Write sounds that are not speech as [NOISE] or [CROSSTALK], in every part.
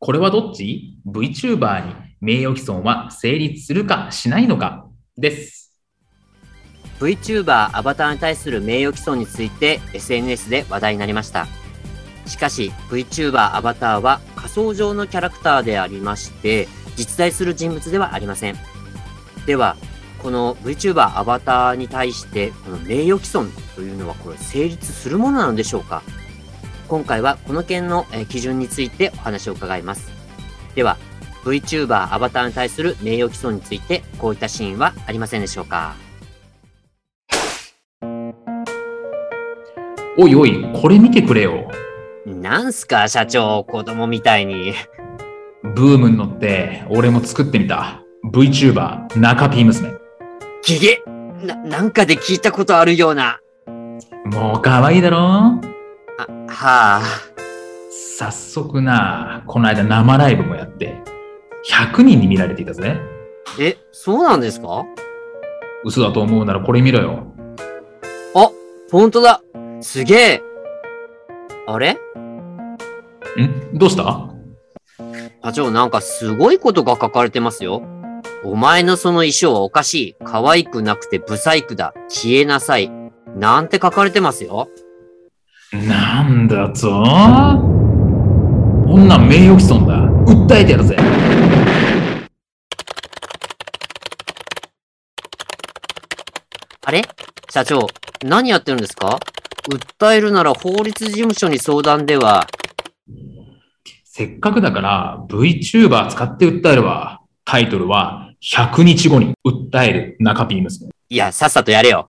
これはどっち ?VTuber に名誉毀損は成立するかしないのか？です。VTuber アバターに対する名誉毀損について SNS で話題になりました。しかし VTuber アバターは仮想上のキャラクターでありまして、実在する人物ではありません。では、この VTuber アバターに対して、この名誉毀損というのはこれ成立するものなのでしょうか？今回はこの件のえー基準についてお話を伺います。では、VTuber アバターに対する名誉毀損についてこういったシーンはありませんでしょうか？おいおい、これ見てくれよ。なんすか、社長、子供みたいに。ブームに乗って、俺も作ってみた。VTuber 中 P 娘。ゲゲな、なんかで聞いたことあるような。もう可愛いだろ？あ、はあ。早速な、この間生ライブもやって、100人に見られていたぜ。え、そうなんですか？嘘だと思うならこれ見ろよ。あ、ほんとだ。すげえ。あれ？ん？どうした？社長、なんかすごいことが書かれてますよ。お前のその衣装はおかしい。可愛くなくてブサイクだ。消えなさい。なんて書かれてますよ。なんだとこんなん名誉毀損だ。訴えてやるぜ。あれ？社長、何やってるんですか？訴えるなら法律事務所に相談では。せっかくだから VTuber 使って訴えるわ。タイトルは100日後に訴える中 P 娘。いや、さっさとやれよ。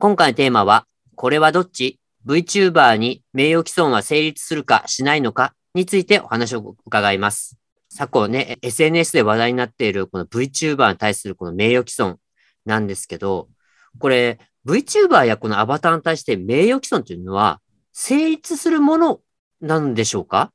今回のテーマは、これはどっち ?VTuber に名誉毀損は成立するかしないのか？についてお話を伺います。昨今ね、SNS で話題になっているこの VTuber に対するこの名誉毀損なんですけど、これ VTuber やこのアバターに対して名誉毀損というのは成立するものなんでしょうか？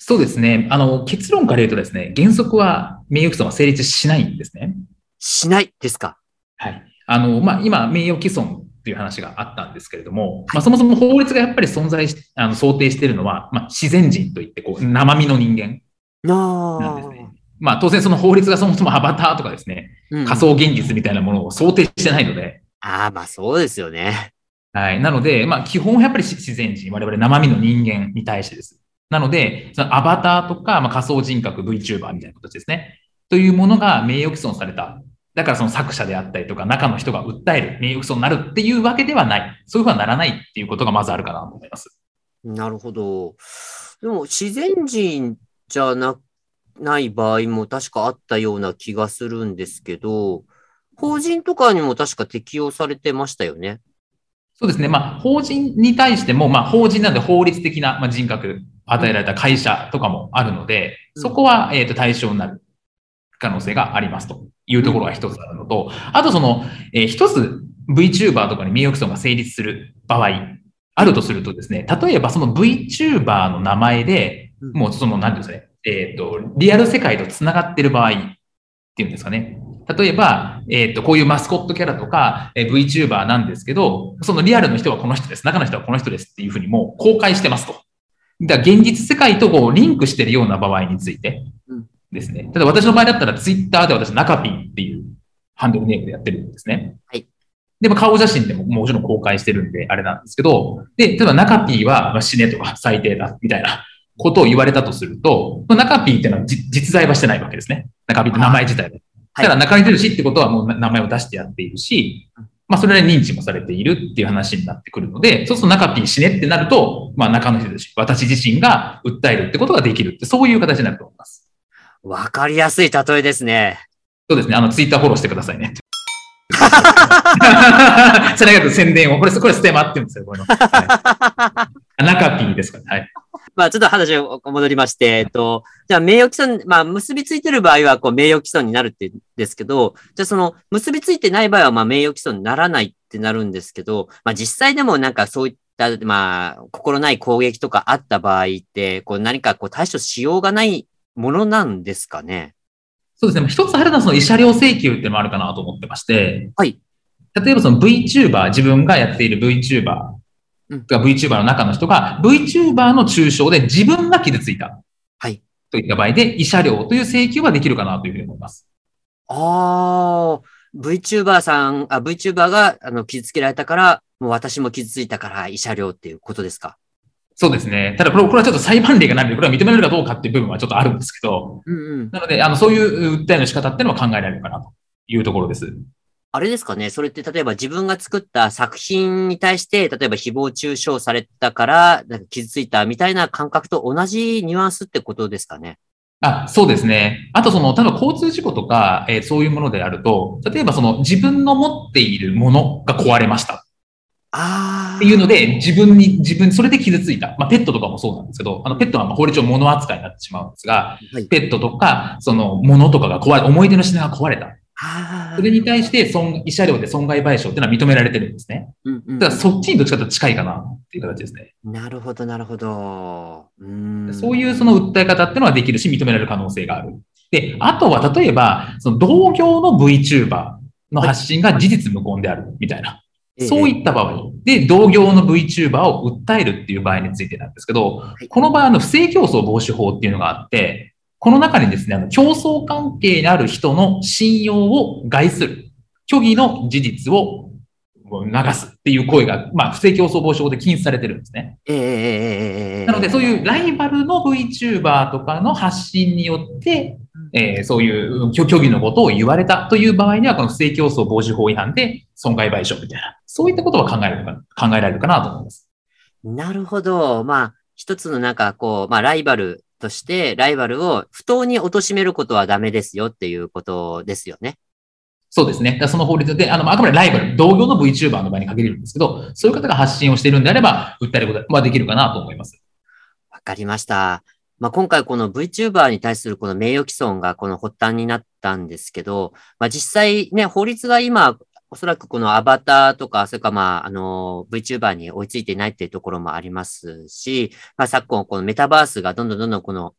そうですね。あの、結論から言うとですね、原則は名誉毀損は成立しないんですね。しないですか？はい。あの、まあ、今、名誉毀損っていう話があったんですけれども、まあ、そもそも法律がやっぱり存在し、あの、想定しているのは、まあ、自然人といって、こう、生身の人間なんですね。まあ、当然その法律がそもそもアバターとかですね、うん仮想現実みたいなものを想定してないので、ああ、まあそうですよね。はい。なので、まあ、基本はやっぱり自然人、我々生身の人間に対してです。なので、そのアバターとか、まあ、仮想人格 VTuber みたいな形ですね。というものが名誉毀損された。だからその作者であったりとか、中の人が訴える、名誉毀損になるっていうわけではない。そういうふうにはならないっていうことがまずあるかなと思います。なるほど。でも、自然人じゃな、ない場合も確かあったような気がするんですけど、法人とかにも確か適用されてましたよね。そうですね。まあ、法人に対しても、まあ、法人なんで法律的なまあ人格与えられた会社とかもあるので、うんそこは、えっ、と、対象になる可能性がありますというところが一つあるのと、あとその、えー一つ VTuber とかに名誉毀損が成立する場合、あるとするとですね、例えばその VTuber の名前で、うんもうその、なんていうんですかね、えっ、と、リアル世界と繋がってる場合っていうんですかね。例えば、えっ、と、こういうマスコットキャラとか、えー VTuber なんですけど、そのリアルの人はこの人です。中の人はこの人ですっていうふうにもう公開してますと。だから現実世界とこうリンクしてるような場合についてうんですね。ただ私の場合だったら Twitter で私中ピンっていうハンドルネームでやってるんですね。はい。でも顔写真でももちろん公開してるんであれなんですけど、で、例えば中ピーはまあ死ねとか [LAUGHS] 最低だみたいなことを言われたとすると、中ピーっていうのはじ実在はしてないわけですね。中ピーって名前自体で。はいただ中に出るしってことはもう名前を出してやっているし、まあそれで認知もされているっていう話になってくるので、そうすると中 P 死ねってなると、まあ中の人ですし、私自身が訴えるってことができるって、そういう形になると思います。わかりやすい例えですね。そうですね。あの、ツイッターフォローしてくださいね。[LAUGHS] [LAUGHS] それが宣伝を、これ、これステマって言うんですよ、これの。はい、中 P ですから、はい。まあ、ちょっと話を戻りまして、えっと、じゃあ名誉毀損、まあ、結びついてる場合は、こう、名誉毀損になるって言うんですけど、じゃあその、結びついてない場合は、まあ、名誉毀損にならないってなるんですけど、まあ、実際でもなんかそういった、まあ、心ない攻撃とかあった場合って、こう、何かこう、対処しようがないものなんですかね？そうですね。一つあるのはその慰謝料請求ってのもあるかなと思ってまして、はい。例えばその VTuber、自分がやっている VTuber うんが VTuber の中の人が VTuber の中傷で自分が傷ついたはい。といった場合で慰謝料という請求はできるかなというふうに思います。ああ、VTuber さん、あ、VTuber が、あの、傷つけられたから、もう私も傷ついたから慰謝料っていうことですか？そうですね。ただこれこれはちょっと裁判例がないので、これは認められるかどうかっていう部分はちょっとあるんですけど、うんうん。なので、あの、そういう訴えの仕方っていうのは考えられるかなというところです。あれですかねそれって例えば自分が作った作品に対して、例えば誹謗中傷されたから、なんか傷ついたみたいな感覚と同じニュアンスってことですかねあ、そうですね。あとその、例えば交通事故とか、えーそういうものであると、例えばその自分の持っているものが壊れました。っていうので、自分に、自分、それで傷ついた。まあ、ペットとかもそうなんですけど、あの、ペットはまあ法律上物扱いになってしまうんですが、はい。ペットとか、その、物とかが壊れ、思い出の品が壊れた。あそれに対して、損、慰謝料で損害賠償っていうのは認められてるんですね。うんうんだから、そっちにどっちかと近いかなっていう形ですね。なるほど、なるほど。うーん。そういうその訴え方っていうのはできるし、認められる可能性がある。で、あとは例えば、その同業の VTuber の発信が事実無根であるみたいな。ええ。そういった場合で、同業の VTuber を訴えるっていう場合についてなんですけど、い。この場合、あの、不正競争防止法っていうのがあって、この中にですね、あの、競争関係にある人の信用を害する、虚偽の事実を流すっていう声が、まあ、不正競争防止法で禁止されてるんですね。えー、なので、そういうライバルの VTuber とかの発信によって、えー、そういう虚偽のことを言われたという場合には、この不正競争防止法違反で損害賠償みたいな、そういったことは考えるか考えられるかなと思います。なるほど。まあ、一つのなんかこう、まあ、ライバルとして、ライバルを不当に貶めることはダメですよっていうことですよね。そうですね。その法律で、あの、あくまでライバル、同業の VTuber の場合に限れるんですけど、そういう方が発信をしているんであれば、訴えることはできるかなと思います。わかりました。まあ、今回この VTuber に対するこの名誉毀損がこの発端になったんですけど、まあ、実際ね、法律が今、おそらくこのアバターとか、それかまあ、あの、VTuber に追いついていないっていうところもありますし、まあ、昨今このメタバースがどんどんどんどんこの、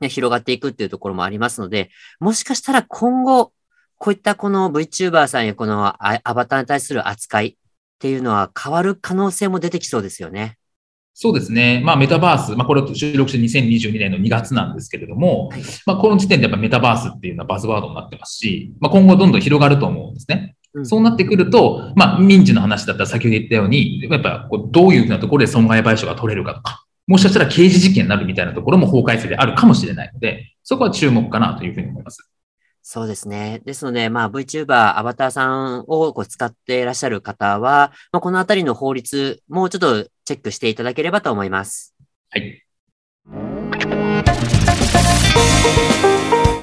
ね、広がっていくっていうところもありますので、もしかしたら今後、こういったこの VTuber さんやこのアアバターに対する扱いっていうのは変わる可能性も出てきそうですよね。そうですね。まあ、メタバース、まあ、これを収録して2022年の2月なんですけれども、はいまあ、この時点でやっぱメタバースっていうのはバズワードになってますし、まあ、今後どんどん広がると思うんですね。うんそうなってくると、まあ、民事の話だったら先ほど言ったように、やっぱこうどういうふうなところで損害賠償が取れるかとか、もしかしたら刑事事件になるみたいなところも法改正であるかもしれないので、そこは注目かなというふうに思います。そうですね。ですので、まあ VTuber、アバターさんをこう使っていらっしゃる方は、まあ、このあたりの法律もうちょっとチェックしていただければと思います。はい。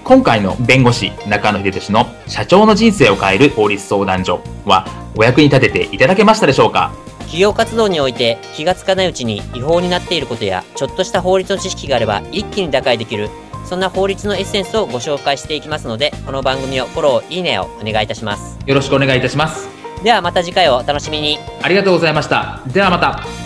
今回の弁護士中野秀俊の社長の人生を変える法律相談所はお役に立てていただけましたでしょうか？企業活動において気がつかないうちに違法になっていることや、ちょっとした法律の知識があれば一気に打開できる、そんな法律のエッセンスをご紹介していきますので、この番組をフォロー、いいねをお願いいたします。よろしくお願いいたします。ではまた次回をお楽しみに。ありがとうございました。ではまた。